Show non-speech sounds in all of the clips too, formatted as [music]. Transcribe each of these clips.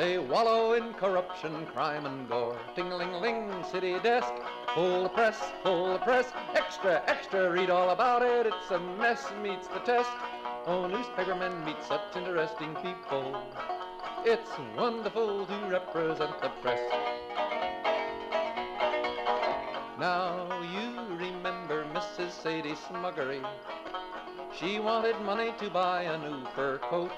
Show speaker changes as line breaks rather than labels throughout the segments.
They wallow in corruption, crime, and gore. Ting-a-ling-ling, city desk, full the press, full the press. Extra, extra, read all about it. It's a mess, meets the test. Oh, newspapermen meet such interesting people. It's wonderful to represent the press. Now you remember Mrs. Sadie Smuggery. She wanted money to buy a new fur coat.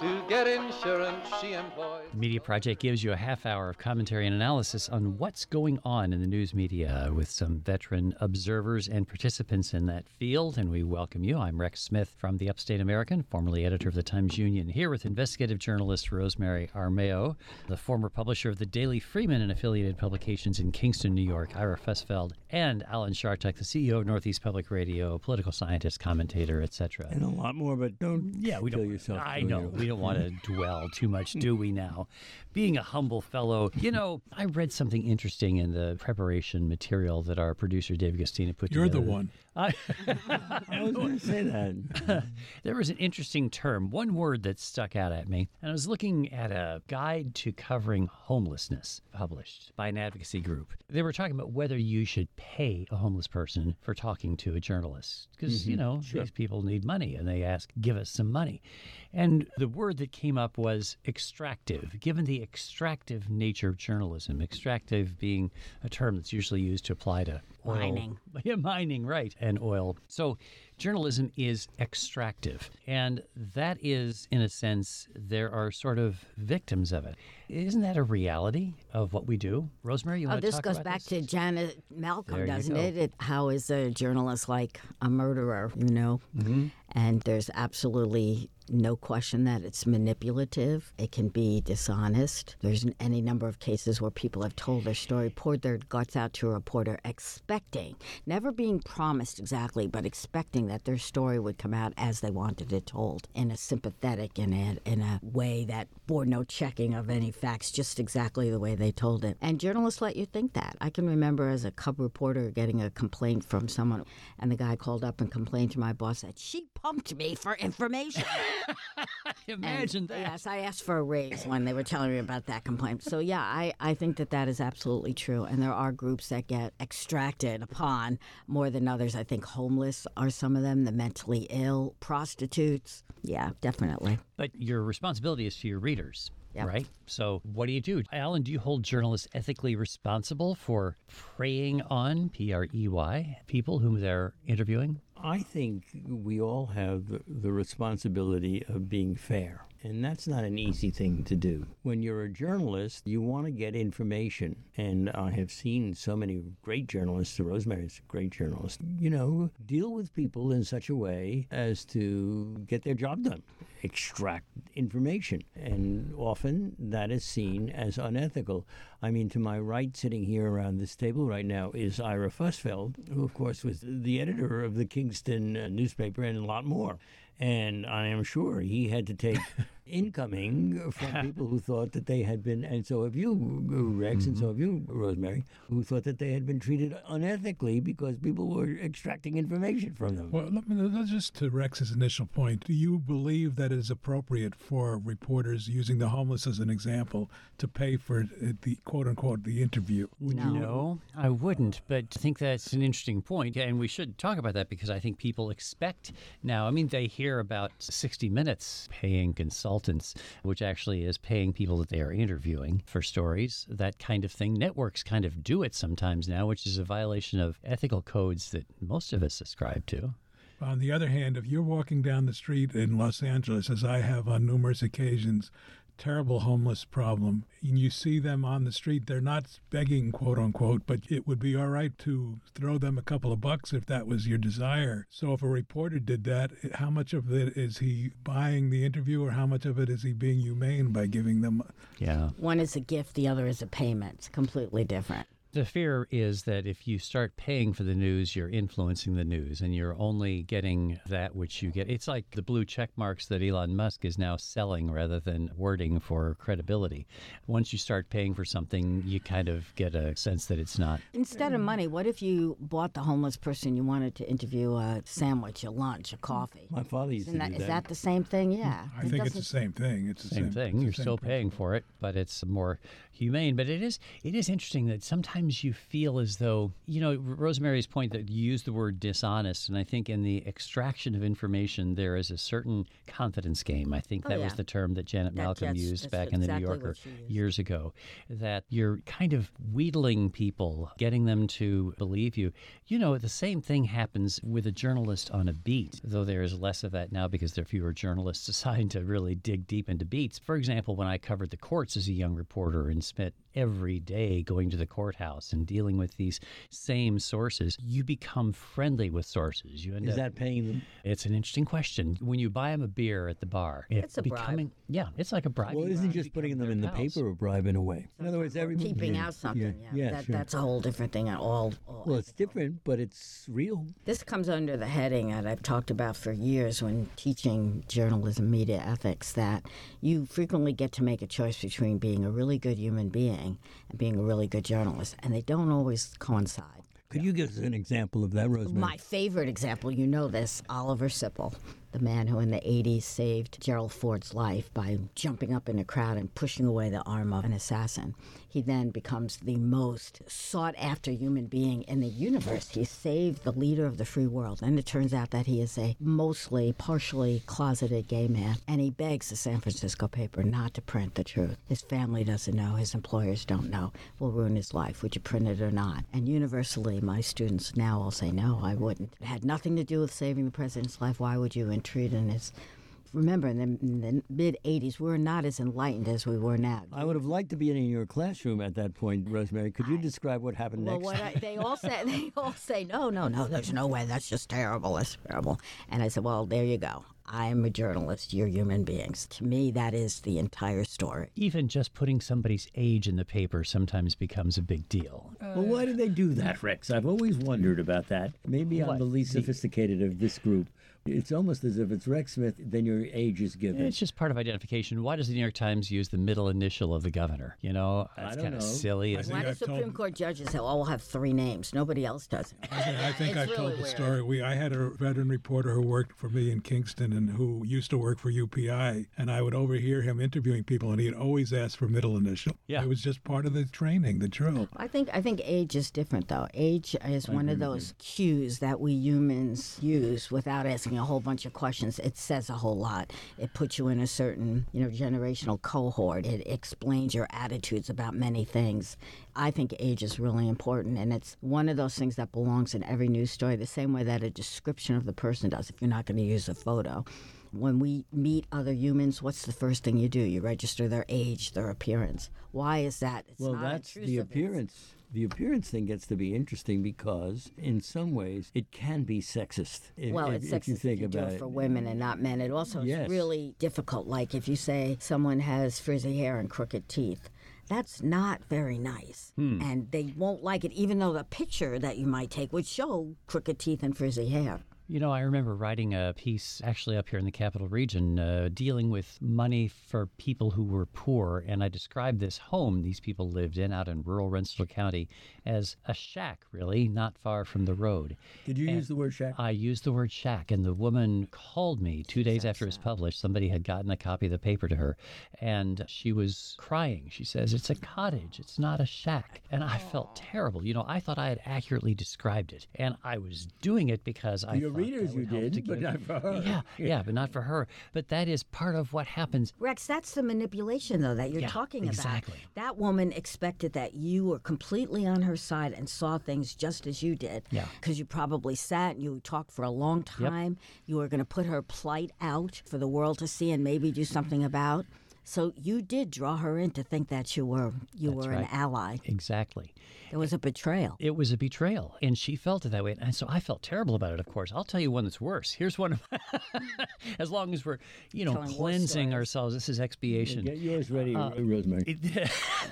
To get insurance, she employed.
The Media Project gives you a half hour of commentary and analysis on what's going on in the news media with some veteran observers and participants in that field. And we welcome you. I'm Rex Smith from the Upstate American, formerly editor of the Times Union, here with investigative journalist Rosemary Armao, the former publisher of the Daily Freeman and affiliated publications in Kingston, New York, Ira Fusfeld, and Alan Chartock, the CEO of Northeast Public Radio, political scientist, commentator, etc.
And a lot more, but don't
Yeah, we don't.
yourself.
I know we don't want to [laughs] dwell too much, do we? Now, now being a humble fellow, you know, I read something interesting in the preparation material that our producer Dave Agostina put together.
You're the one.
I, [laughs]
I was going to say that. [laughs]
there was an interesting term, one word that stuck out at me, and I was looking at a guide to covering homelessness published by an advocacy group. They were talking about whether you should pay a homeless person for talking to a journalist because mm-hmm. you know these people need money and they ask, "Give us some money," and the word that came up was extractive. Given the extractive nature of journalism, extractive being a term that's usually used to apply to oil.
Mining. [laughs]
Yeah, mining, right, and oil. So journalism is extractive, and that is, in a sense, there are sort of victims of it. Isn't that a reality of what we do? Rosemary, you
Oh,
want to talk about
this
talk
goes back to Janet Malcolm,
There
doesn't it? it? How is a journalist like a murderer, you know? Mm-hmm. And there's absolutely no question that it's manipulative. It can be dishonest. There's any number of cases where people have told their story, poured their guts out to a reporter, expecting, never being promised exactly, but expecting that their story would come out as they wanted it told, in a sympathetic, in a, in a way that bore no checking of any facts, just exactly the way they told it. And journalists let you think that. I can remember as a cub reporter getting a complaint from someone, and the guy called up and complained to my boss that she pumped me for information. [laughs]
Imagine
And,
that.
Yes, I asked for a raise when they were telling me about that complaint. So, yeah, I, I think that that is absolutely true. And there are groups that get extracted upon more than others. I think homeless are some of them, the mentally ill, prostitutes. Yeah, definitely.
But your responsibility is to your readers.
Yep.
Right? So, what do you do? Alan, do you hold journalists ethically responsible for preying on, P R E Y, people whom they're interviewing?
I think we all have the- responsibility of being fair. And that's not an easy thing to do. When you're a journalist, you want to get information. And I have seen so many great journalists, Rosemary's a great journalist, you know, deal with people in such a way as to get their job done, extract information. And often that is seen as unethical. I mean, to my right, sitting here around this table right now, is Ira Fusfeld, who, of course, was the editor of the Kingston uh, newspaper and a lot more. And I am sure he had to take [laughs] incoming from [laughs] people who thought that they had been, and so have you, Rex, and so mm-hmm. have you, Rosemary, who thought that they had been treated unethically because people were extracting information from them.
Well, let me, let's just to Rex's initial point. Do you believe that it is appropriate for reporters using the homeless as an example to pay for the quote unquote the interview? Would you?
No, I wouldn't. But I think that's an interesting point, and we should talk about that because I think people expect now. I mean, they hear about 60 Minutes paying consultants, which actually is paying people that they are interviewing for stories, that kind of thing. Networks kind of do it sometimes now, which is a violation of ethical codes that most of us subscribe to.
On the other hand, if you're walking down the street in Los Angeles, as I have on numerous occasions, terrible homeless problem and you see them on the street, they're not begging, quote unquote, but it would be all right to throw them a couple of bucks if that was your desire. So if a reporter did that, how much of it is he buying the interview or how much of it is he being humane by giving them?
Yeah.
One is a gift, the other is a payment. It's completely different.
The fear is that if you start paying for the news, you're influencing the news and you're only getting that which you get. It's like the blue check marks that Elon Musk is now selling rather than wording for credibility. Once you start paying for something, you kind of get a sense that it's not.
Instead of money, what if you bought the homeless person you wanted to interview a sandwich, a lunch, a coffee?
My father used
Isn't
to
that,
do
is that the same thing? Yeah.
I
It
think it's the same thing. It's the
same
same,
thing. You're
same
still paying for it, but it's more humane. But it is it is interesting that sometimes you feel as though you know Rosemary's point that you use the word dishonest, and I think in the extraction of information there is a certain confidence game. I think
Oh,
that was the term that Janet
That-
Malcolm
that's-
used
that's
back in the New Yorker years ago. That you're kind of wheedling people, getting them to believe you. You know, the same thing happens with a journalist on a beat, though there is less of that now because there are fewer journalists [laughs] assigned to really dig deep into beats. For example, when I covered the courts as a young reporter and spent every day going to the courthouse and dealing with these same sources, you become friendly with sources. You end
Is
up
that paying them?
it's an interesting question. When you buy them a beer at the bar,
It's a bribe.
yeah, it's like a bribe.
Well,
You
isn't
become
just putting them in the
pals.
paper a bribe in a way? In other words, every
Keeping
yeah,
out something. Yeah,
yeah,
that,
sure.
that's a whole different thing. At all, all
Well, it's different, but it's real.
This comes under the heading that I've talked about for years when teaching journalism media ethics that you frequently get to make a choice between being a really good human being and being a really good journalist, and they don't always coincide.
Could you give us an example of that, Rosemary?
My favorite example, you know this, Oliver Sipple, the man who in the 80s saved Gerald Ford's life by jumping up in a crowd and pushing away the arm of an assassin. He then becomes the most sought after human being in the universe. He saved the leader of the free world. And it turns out that he is a mostly, partially closeted gay man. And he begs the San Francisco paper not to print the truth. His family doesn't know, his employers don't know. Will ruin his life. Would you print it or not? And universally, my students now all say, no, I wouldn't. It had nothing to do with saving the president's life. Why would you intrude in his. Remember, in the, in the mid 80s, we were not as enlightened as we were now.
I would have liked to be in your classroom at that point, Rosemary. Could you describe what happened
Well,
next?
what I, they all say, [laughs] they all say, no, no, no, there's no way. That's just terrible. That's terrible. And I said, well, there you go. I'm a journalist. You're human beings. To me, that is the entire story.
Even just putting somebody's age in the paper sometimes becomes a big deal.
well, why do they do that, Rex? I've always wondered about that. Maybe I'm the least sophisticated of this group. It's almost as if it's Rex Smith, then your age is given.
It's just part of identification. Why does the New York Times use the middle initial of the governor? You know, that's kind of silly.
I think
Why do Supreme
told-
Court judges all have three names? Nobody else does.
I think, I think I've
really
told the story. We I had a veteran reporter who worked for me in Kingston and who used to work for UPI, and I would overhear him interviewing people, and he'd always ask for middle initial.
Yeah.
it was just part of the training, the drill.
I think I think age is different though. Age is one of those cues that we humans use without asking a whole bunch of questions. It says a whole lot. It puts you in a certain, you know, generational cohort. It explains your attitudes about many things. I think age is really important and it's one of those things that belongs in every news story the same way that a description of the person does if you're not going to use a photo. When we meet other humans, what's the first thing you do? You register their age, their appearance. Why is that? It's
well, that's the appearance. The appearance thing gets to be interesting because, in some ways, it can be sexist. If,
Well,
if,
it's
if
sexist
you
if
think
you do
about
it for women and not men. It also
Yes.
is really difficult. Like if you say someone has frizzy hair and crooked teeth, that's not very nice.
Hmm.
And they won't like it, even though the picture that you might take would show crooked teeth and frizzy hair.
You know, I remember writing a piece actually up here in the capital region uh, dealing with money for people who were poor. And I described this home these people lived in out in rural Rensselaer County as a shack, really, not far from the road.
Did you
And
use the word shack?
I used the word shack, and the woman called me two days after it was published. Somebody had gotten a copy of the paper to her, and she was crying. She says, It's a cottage, it's not a shack. And I felt terrible. You know, I thought I had accurately described it, and I was doing it because I
your
thought
readers you
would help to
did, but not for her. [laughs]
Yeah, yeah, but not for her. But that is part of what happens.
Rex, that's the manipulation, though, that you're
Yeah,
talking
exactly.
about. That woman expected that you were completely on her side and saw things just as you did.
Yeah.
Because you probably sat and you talked for a long time. You were going to put her plight out for the world to see and maybe do something about. So you did draw her in to think that you were you
That's
were an ally.
Exactly.
It was a betrayal.
It was a betrayal, and she felt it that way. And so I felt terrible about it, of course. I'll tell you one that's worse. Here's one of [laughs] as long as we're, you know,
Telling
cleansing ourselves. This is expiation.
Get yours ready, uh, Rosemary.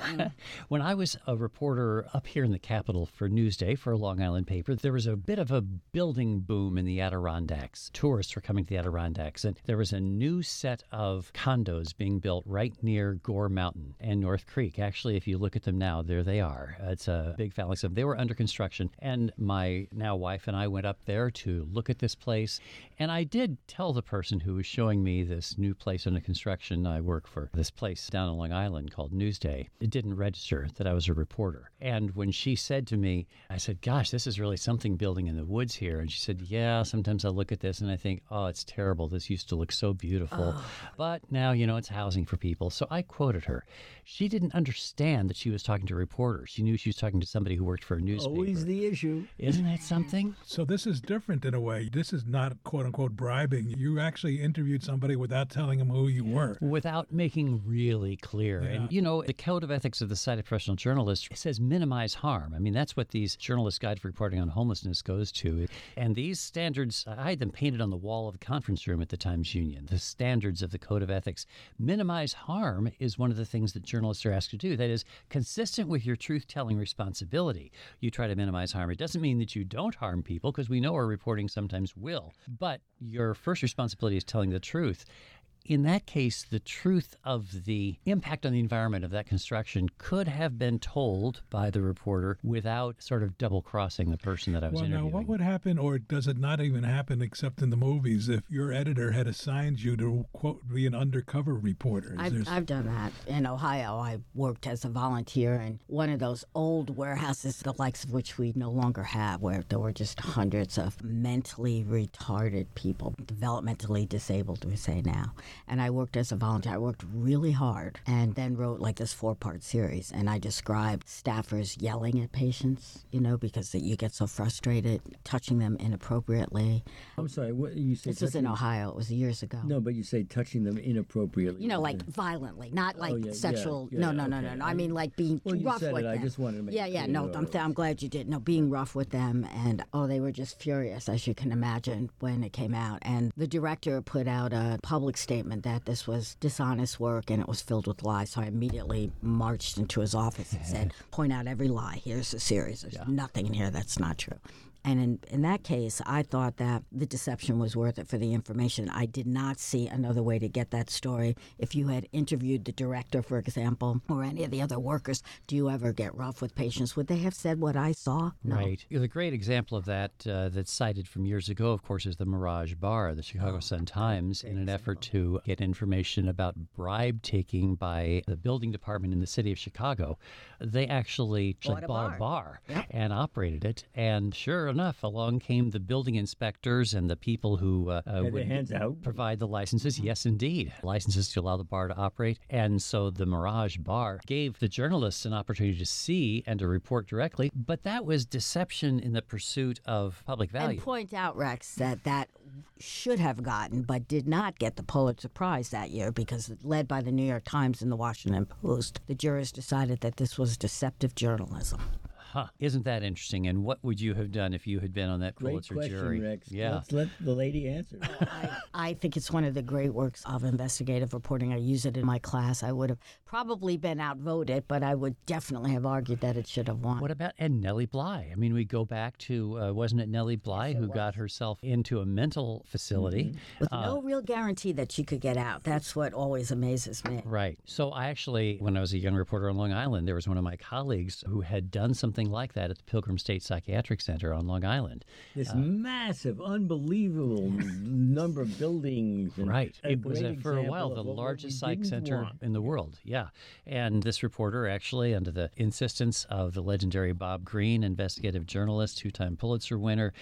[laughs]
when I was a reporter up here in the Capitol for Newsday for a Long Island paper, there was a bit of a building boom in the Adirondacks. Tourists were coming to the Adirondacks, and there was a new set of condos being built right near Gore Mountain and North Creek. Actually, if you look at them now, there they are. It's a big phalanx of them. They were under construction, and my now wife and I went up there to look at this place. And I did tell the person who was showing me this new place under construction. I work for this place down on Long Island called Newsday. It didn't register that I was a reporter. And when she said to me, I said, Gosh, this is really something building in the woods here. And she said, Yeah, sometimes I look at this and I think, Oh, it's terrible. This used to look so beautiful. But now, you know, it's housing for people. So I quoted her. She didn't understand that she was talking to a reporter. She knew she was talking to somebody who worked for a newspaper.
Always the issue.
Isn't that something?
So this is different in a way. This is not quote unquote bribing. You actually interviewed somebody without telling them who you were.
without making really clear. And you know, the code of ethics of the Society of Professional Journalists says minimize harm. I mean, that's what these journalists' guide for reporting on homelessness goes to. And these standards, I had them painted on the wall of the conference room at the Times Union. The standards of the code of ethics. Minimize harm is one of the things that journalists are asked to do. That is consistent with your truth telling responsibility. You try to minimize harm. It doesn't mean that you don't harm people because we know our reporting sometimes will. But your first responsibility is telling the truth in that case, the truth of the impact on the environment of that construction could have been told by the reporter without sort of double crossing the person that I was
Well, now,
interviewing.
what would happen, or does it not even happen except in the movies, if your editor had assigned you to, quote, be an undercover reporter?
I've,
there-
I've done that in Ohio. I worked as a volunteer in one of those old warehouses, the likes of which we no longer have, where there were just hundreds of mentally retarded people, developmentally disabled, we say now. And I worked as a volunteer. I worked really hard and then wrote like this four part series. And I described staffers yelling at patients, you know, because you get so frustrated, touching them inappropriately.
I'm sorry. What you say?
This was in Ohio. It was years ago.
No, but you say touching them inappropriately.
You know, like violently, not like
Oh, yeah, yeah,
sexual.
yeah,
no, no, no, no, no. I mean, like being
Well, you
rough
said
with
it. I
them.
just wanted to make
Yeah, yeah. No, I'm, th- I'm glad you did. No, being rough with them, and oh, they were just furious, as you can imagine, when it came out. And the director put out a public statement that this was dishonest work and it was filled with lies. So I immediately marched into his office and said, [laughs] "Point out every lie. Here's a series. There's nothing in here that's not true." And in, in that case, I thought that the deception was worth it for the information. I did not see another way to get that story. If you had interviewed the director, for example, or any of the other workers, do you ever get rough with patients? Would they have said what I saw? No.
Right. The great example of that uh, that's cited from years ago, of course, is the Mirage Bar, the Chicago Sun Times, in an effort to get information about bribe taking by the building department in the city of Chicago. They actually
Bought a
bought a
bar.
bar and operated it. And sure enough, along came the building inspectors and the people who uh, uh, would
hands out.
provide the licenses. Yes, indeed. Licenses to allow the bar to operate. And so the Mirage Bar gave the journalists an opportunity to see and to report directly, but that was deception in the pursuit of public value.
And point out, Rex, that that should have gotten, but did not get the Pulitzer Prize that year because, led by the New York Times and the Washington Post, the jurors decided that this was deceptive journalism.
Huh. Isn't that interesting? And what would you have done if you had been on that
Great
Pulitzer
question,
jury?
Rex.
Yeah.
Let's let the lady answer.
I, I think it's one of the great works of investigative reporting. I use it in my class. I would have probably been outvoted, but I would definitely have argued that it should have won.
What about and Nellie Bly? I mean, we go back to uh, wasn't it Nellie Bly who got herself into a mental facility?
With no real guarantee that she could get out. That's what always amazes me.
Right. So I actually, when I was a young reporter on Long Island, there was one of my colleagues who had done something like that at the Pilgrim State Psychiatric Center on Long Island.
This massive, unbelievable [laughs] number of buildings.
Right. It was uh, for a while the
of what we
largest psych center
want.
in the world. Yeah. And this reporter, actually, under the insistence of the legendary Bob Greene, investigative journalist, two time Pulitzer winner,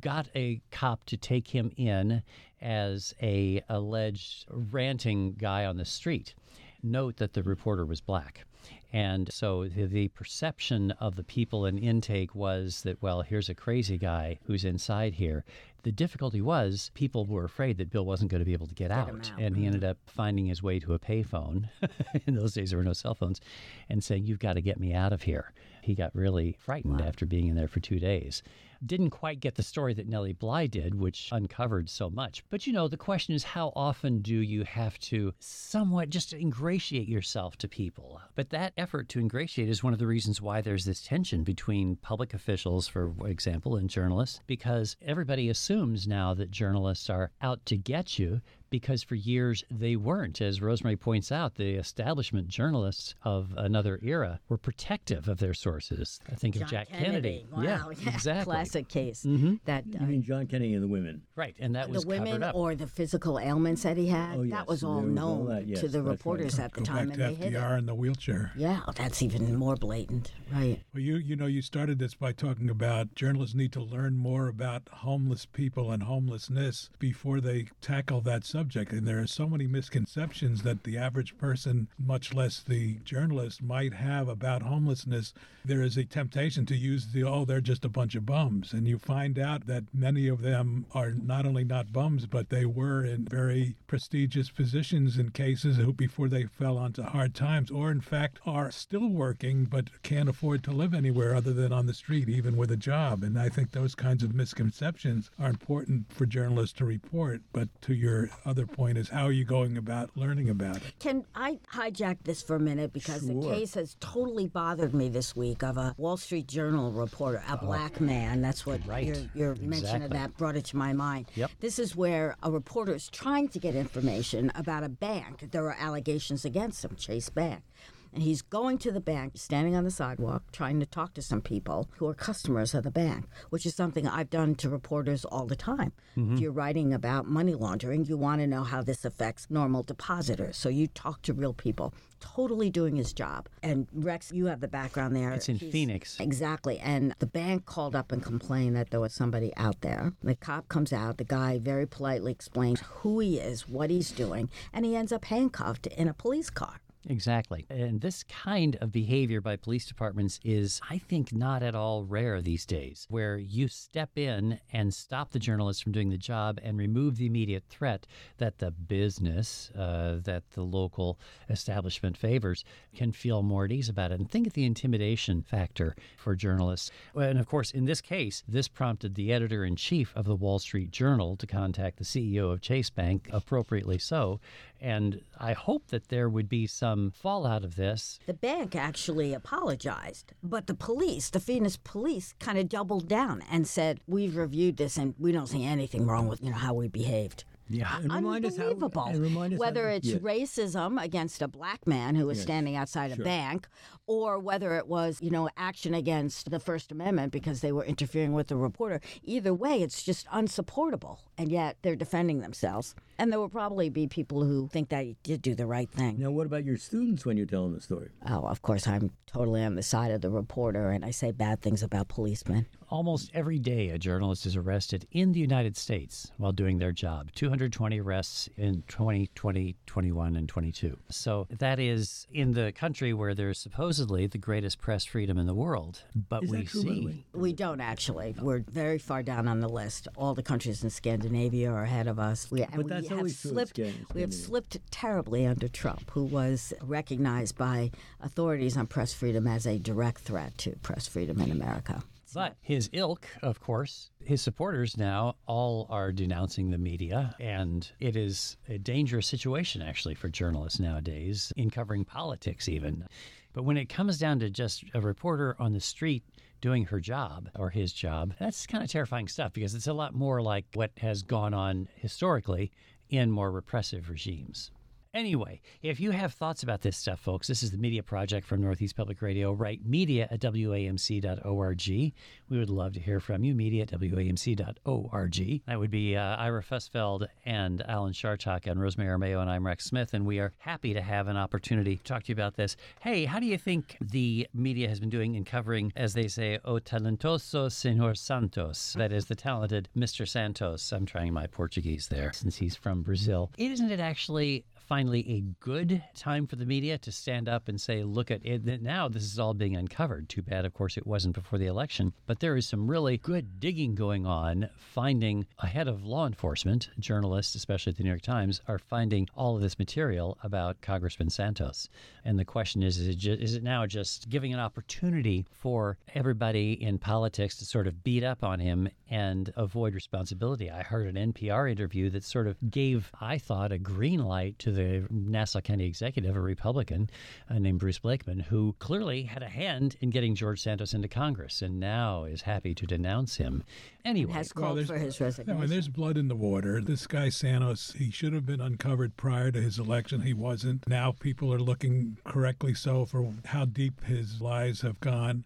got a cop to take him in as a alleged ranting guy on the street. Note that the reporter was black. And so the, the perception of the people in intake was that, well, here's a crazy guy who's inside here. The difficulty was people were afraid that Bill wasn't going to be able to get, out,
out.
and he mm-hmm. ended up finding his way to a payphone. [laughs] In those days, there were no cell phones, and saying, "You've got to get me out of here." He got really frightened after being in there for two days. Didn't quite get the story that Nellie Bly did, which uncovered so much. But you know, the question is how often do you have to somewhat just ingratiate yourself to people? But that effort to ingratiate is one of the reasons why there's this tension between public officials, for example, and journalists, because everybody assumes now that journalists are out to get you because for years they weren't. As Rosemary points out, the establishment journalists of another era were protective of their sources. I think of Jack
Kennedy. Wow,
Yeah, [laughs] exactly.
Classic case. That
You
uh,
mean John Kennedy and the women?
Right, and that
the
was
women
covered up.
or the physical ailments that he had.
Oh, yes,
That was all
was all
known
that, yes,
to the
that's right.
reporters at the
Go
time,
back
and
to
they hid it.
FDR in the wheelchair.
Yeah, that's even more blatant, right?
Well, you you know you started this by talking about journalists need to learn more about homeless people and homelessness before they tackle that subject. And there are so many misconceptions that the average person, much less the journalist, might have about homelessness. There is a temptation to use the oh they're just a bunch of bums, and you find out that many of them are not only not bums, but they were in very prestigious positions in cases who before they fell onto hard times, or in fact are still working but can't afford to live anywhere other than on the street, even with a job. And I think those kinds of misconceptions are important for journalists to report. But to your other point is how are you going about learning about it?
Can I hijack this for a minute because the case has totally bothered me this week of a Wall Street Journal reporter, a oh. black man. That's what
Right.
your, your mention of that brought it to my mind.
Yep.
This is where a reporter is trying to get information about a bank. There are allegations against him, Chase Bank. And he's going to the bank, standing on the sidewalk, trying to talk to some people who are customers of the bank, which is something I've done to reporters all the time. Mm-hmm. If you're writing about money laundering, you want to know how this affects normal depositors. So you talk to real people, totally doing his job. And Rex, you have the background there.
It's in
He's-
Phoenix.
Exactly. And the bank called up and complained that there was somebody out there. The cop comes out. The guy very politely explains who he is, what he's doing, and he ends up handcuffed in a police car.
Exactly. And this kind of behavior by police departments is, I think, not at all rare these days, where you step in and stop the journalist from doing the job and remove the immediate threat that the business, uh, that the local establishment favors, can feel more at ease about it. And think of the intimidation factor for journalists. And of course, in this case, this prompted the editor in chief of the Wall Street Journal to contact the CEO of Chase Bank, appropriately so. And I hope that there would be some fallout of this.
The bank actually apologized, but the police, the Phoenix police, kind of doubled down and said, "We've reviewed this and we don't see anything wrong with you know how we behaved."
Yeah.
And remind us how-
Unbelievable.
and remind us how-
whether it's
yeah.
racism against a black man who was
Yes,
standing outside a bank, or whether it was, you know, action against the First Amendment because they were interfering with the reporter. Either way, it's just unsupportable. And yet they're defending themselves. And there will probably be people who think that you did do the right thing.
Now, what about your students when you're telling the story?
Oh, of course, I'm totally on the side of the reporter, and I say bad things about policemen.
Almost every day, a journalist is arrested in the United States while doing their job. 220 arrests in 2020, 21, and 22. So that is in the country where there's supposedly the greatest press freedom in the world. But
Is
we
true,
see.
way?
We don't actually. We're very far down on the list. All the countries in Scandinavia are ahead of us. We, and
But that's
have
always true in
slipped. We have
Scandinavia.
slipped terribly under Trump, who was recognized by authorities on press freedom as a direct threat to press freedom in America.
But his ilk, of course, his supporters now all are denouncing the media. And it is a dangerous situation, actually, for journalists nowadays in covering politics, even. But when it comes down to just a reporter on the street doing her job or his job, that's kind of terrifying stuff because it's a lot more like what has gone on historically in more repressive regimes. Anyway, if you have thoughts about this stuff, folks, this is the Media Project from Northeast Public Radio. Write media at WAMC.org. We would love to hear from you, media at WAMC.org. That would be uh, Ira Fusfeld and Alan Chartock and Rosemary Armao, and I'm Rex Smith, and we are happy to have an opportunity to talk to you about this. Hey, how do you think the media has been doing in covering, as they say, O talentoso Senhor Santos? That is the talented Mr. Santos. I'm trying my Portuguese there since he's from Brazil. Isn't it actually finally a good time for the media to stand up and say, look at it. Now this is all being uncovered. Too bad, of course, it wasn't before the election. But there is some really good digging going on, finding ahead of law enforcement, journalists, especially at the New York Times, are finding all of this material about Congressman Santos. And the question is, is it, ju- is it now just giving an opportunity for everybody in politics to sort of beat up on him and avoid responsibility? I heard an NPR interview that sort of gave, I thought, a green light to the Nassau County executive, a Republican uh, named Bruce Blakeman, who clearly had a hand in getting George Santos into Congress and now is happy to denounce him. Anyway,
Has called
there's-
for his
No,
resignation.
and there's blood in the water. This guy Santos, he should have been uncovered prior to his election. He wasn't. Now people are looking correctly so for how deep his lies have gone.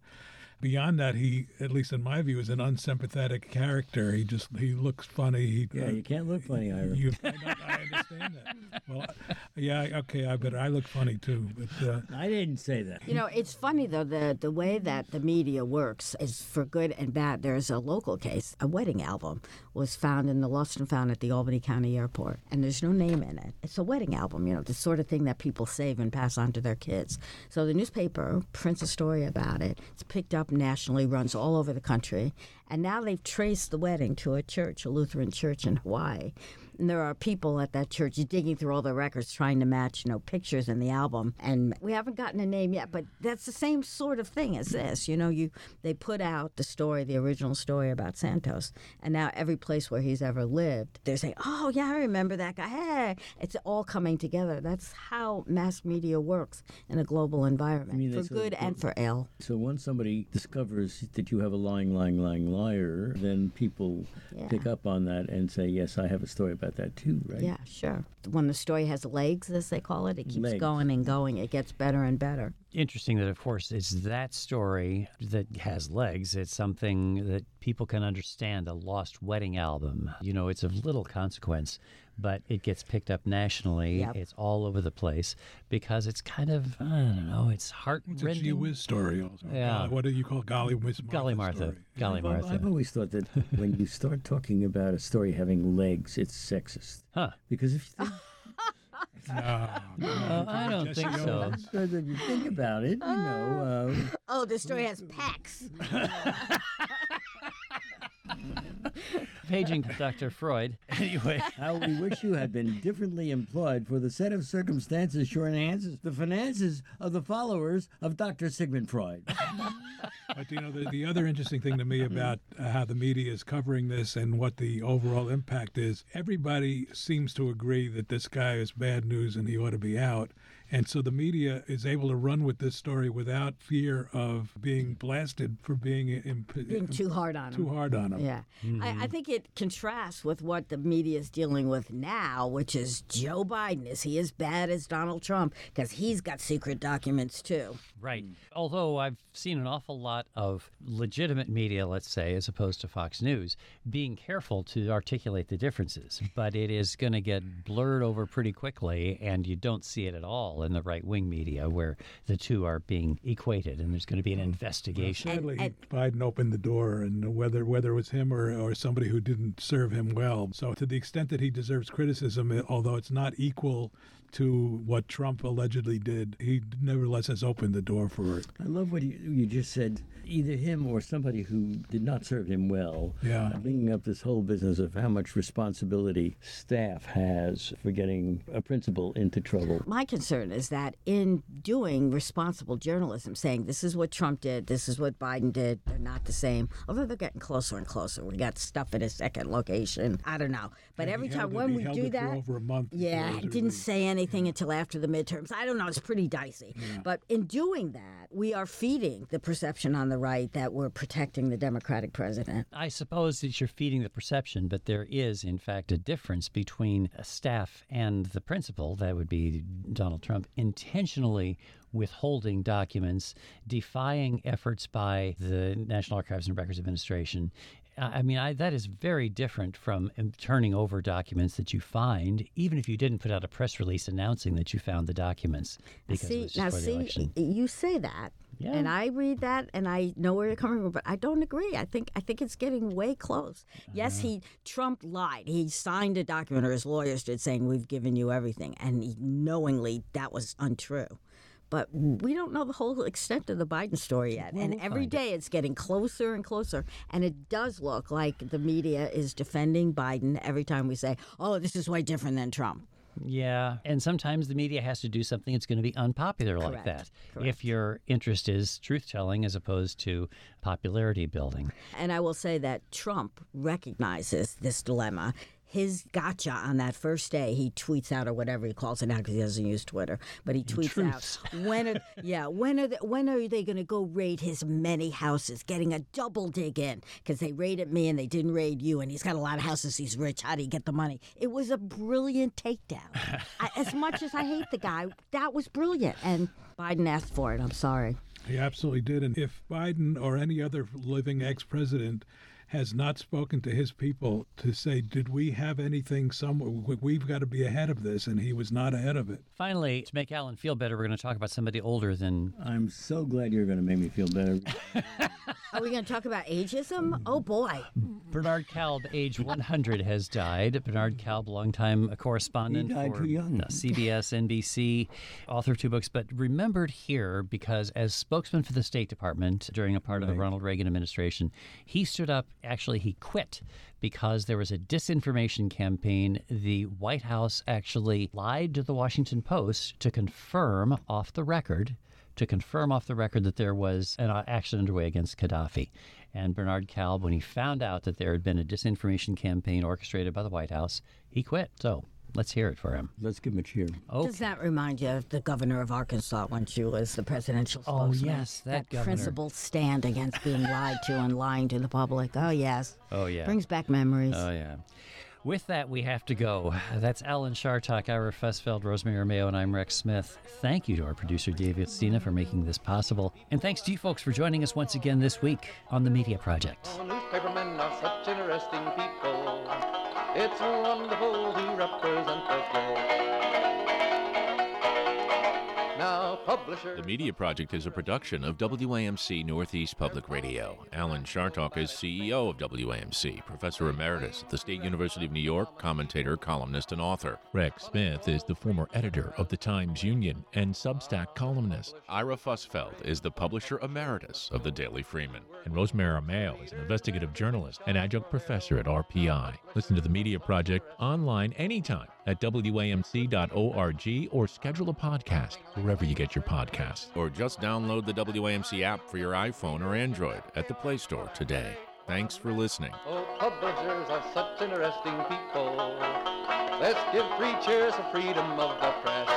Beyond that, he, at least in my view, is an unsympathetic character. He just he looks funny. He,
Yeah, you can't look funny, Ira.
You, I, I understand that. Well, yeah, okay, I bet I look funny too. But uh,
I didn't say that.
You know, it's funny though the the way that the media works is for good and bad. There's a local case. A wedding album was found in the lost and found at the Albany County Airport, and there's no name in it. It's a wedding album, you know, the sort of thing that people save and pass on to their kids. So the newspaper prints a story about it. It's picked up nationally, runs all over the country, and now they've traced the wedding to a church, a Lutheran church in Hawaii. And there are people at that church digging through all the records trying to match, you know, pictures in the album. And we haven't gotten a name yet, but that's the same sort of thing as this. You know, you they put out the story, the original story about Santos, and now every place where he's ever lived, they're saying, "Oh yeah, I remember that guy." Hey, it's all coming together. That's how mass media works in a global environment,
mean
for good and for ill.
So once somebody discovers that you have a lying, lying, lying liar, then people
Yeah.
pick up on that and say, "Yes, I have a story about that too." Right?
Yeah, sure. When the story has legs, as they call it, it keeps
Legs.
going and going. It gets better and better.
interesting that, of course, it's that story that has legs. It's something that people can understand. A lost wedding album. You know, it's of little consequence, but it gets picked up nationally.
Yep.
It's all over the place because it's kind of, I don't know, it's heart
it's a gee
rending.
whiz story also.
Yeah.
Golly- what do you call golly whiz Martha
Golly Martha.
story?
Golly
I've,
Martha.
I've always thought that [laughs] when you start talking about a story having legs, it's sexist.
Huh.
Because if you think, [laughs]
No, no,
Uh, I don't
Jesse
think so.
Owens.
so that you think about it, you know, um,
Oh, the story has packs. [laughs] [laughs]
Paging Dr. Freud. Anyway.
how we wish you had been differently employed, for the set of circumstances sure enhances the finances of the followers of Dr. Sigmund Freud. [laughs]
But you know, the, the other interesting thing to me about uh, how the media is covering this and what the overall impact is, everybody seems to agree that this guy is bad news and he ought to be out. And so the media is able to run with this story without fear of being blasted for being imp-
Being too hard on
too
him.
Too hard on him.
Yeah. I, I mm-hmm. think it contrasts with what the media is dealing with now, which is Joe Biden. Is he as bad as Donald Trump? Because he's got secret documents too.
Right. Although I've seen an awful lot of legitimate media, let's say, as opposed to Fox News, being careful to articulate the differences. But it is going to get blurred over pretty quickly, and you don't see it at all in the right wing media where the two are being equated and there's going to be an investigation.
Sadly,
And-
Biden opened the door, and whether whether it was him or, or somebody who didn't serve him well. So, to the extent that he deserves criticism, although it's not equal to what Trump allegedly did, he nevertheless has opened the door for it.
I love what you, you just said. Either him or somebody who did not serve him well.
Yeah.
uh, Bringing up this whole business of how much responsibility staff has for getting a principal into trouble.
My concern is that in doing responsible journalism, saying this is what Trump did, this is what Biden did, they're not the same. Although they're getting closer and closer. We got stuff at a second location. I don't know. But every time when we do that,
over a month.
Yeah,
it
didn't say anything until after the midterms. I don't know. It's pretty dicey. But in doing that, we are feeding the perception on the right that we're protecting the Democratic president.
I suppose that you're feeding the perception, but there is, in fact, a difference between a staff and the principal, that would be Donald Trump, intentionally withholding documents, defying efforts by the National Archives and Records Administration. I mean, I, that is very different from um, turning over documents that you find, even if you didn't put out a press release announcing that you found the documents because
see, now see, you say that,
Yeah.
And I read that and I know where you're coming from, but I don't agree. I think I think it's getting way close. Yes, he Trump lied. He signed a document, or his lawyers did, saying we've given you everything, and he knowingly that was untrue. But we don't know the whole extent of the Biden story yet. and every day it's getting closer and closer. And it does look like the media is defending Biden every time we say, oh, this is way different than Trump.
Yeah, and sometimes the media has to do something that's going to be unpopular like
Correct.
that. If your interest is truth telling as opposed to popularity building.
And I will say that Trump recognizes this dilemma. His gotcha on that first day, he tweets out or whatever he calls it now because he doesn't use Twitter, but he tweets
Truths.
out [laughs] when are yeah when are the, when are they going to go raid his many houses, getting a double dig in because they raided me and they didn't raid you, and he's got a lot of houses. He's rich. How do you get the money? It was a brilliant takedown. [laughs] I, as much as I hate the guy, that was brilliant, and Biden asked for it. I'm sorry.
He absolutely did. And if Biden or any other living ex president has not spoken to his people to say, did we have anything somewhere? We- We've got to be ahead of this. And he was not ahead of it.
Finally, to make Alan feel better, we're going to talk about somebody older than.
I'm so glad you're going to make me feel better. [laughs]
Are we going to talk about ageism? Oh boy.
Bernard Kalb, age 100, has died. Bernard Kalb, longtime correspondent
He died
for
too young.
CBS, NBC, author of two books, but remembered here because as spokesman for the State Department during a part of the Ronald Reagan administration, he stood up. Actually, he quit because there was a disinformation campaign. The White House actually lied to the Washington Post to confirm off the record to confirm off the record that there was an uh, action underway against Gaddafi. And Bernard Kalb, when he found out that there had been a disinformation campaign orchestrated by the White House, he quit. So let's hear it for him.
Let's give him a cheer.
Oh,
Does that remind you of the governor of Arkansas when she was the presidential
Oh,
spokesman?
yes, that governor.
principled stand against being lied to and lying to the public. Oh, yes.
oh yeah.
Brings back memories.
Oh, yeah. With that, we have to go. That's Alan Chartock, Ira Fusfeld, Rosemary Armao, and I'm Rex Smith. Thank you to our producer, David Stina, for making this possible. And thanks to you folks for joining us once again this week on The Media Project.
Oh, newspapermen are such interesting people. It's wonderful to represent the. Publisher.
The Media Project is a production of WAMC Northeast Public Radio. Alan Chartock is CEO of WAMC, Professor Emeritus at the State University of New York, commentator, columnist, and author.
Rex Smith is the former editor of the Times Union and Substack columnist,
Ira Fusfeld is the publisher emeritus of the Daily Freeman.
and Rosemary Armao is an investigative journalist and adjunct professor at RPI. Listen to the Media Project online anytime at WAMC.org or schedule a podcast wherever you get your podcasts.
Or just download the WAMC app for your iPhone or Android at the Play Store today. Thanks for listening.
Oh, publishers are such interesting people. Let's give three cheers for freedom of the press.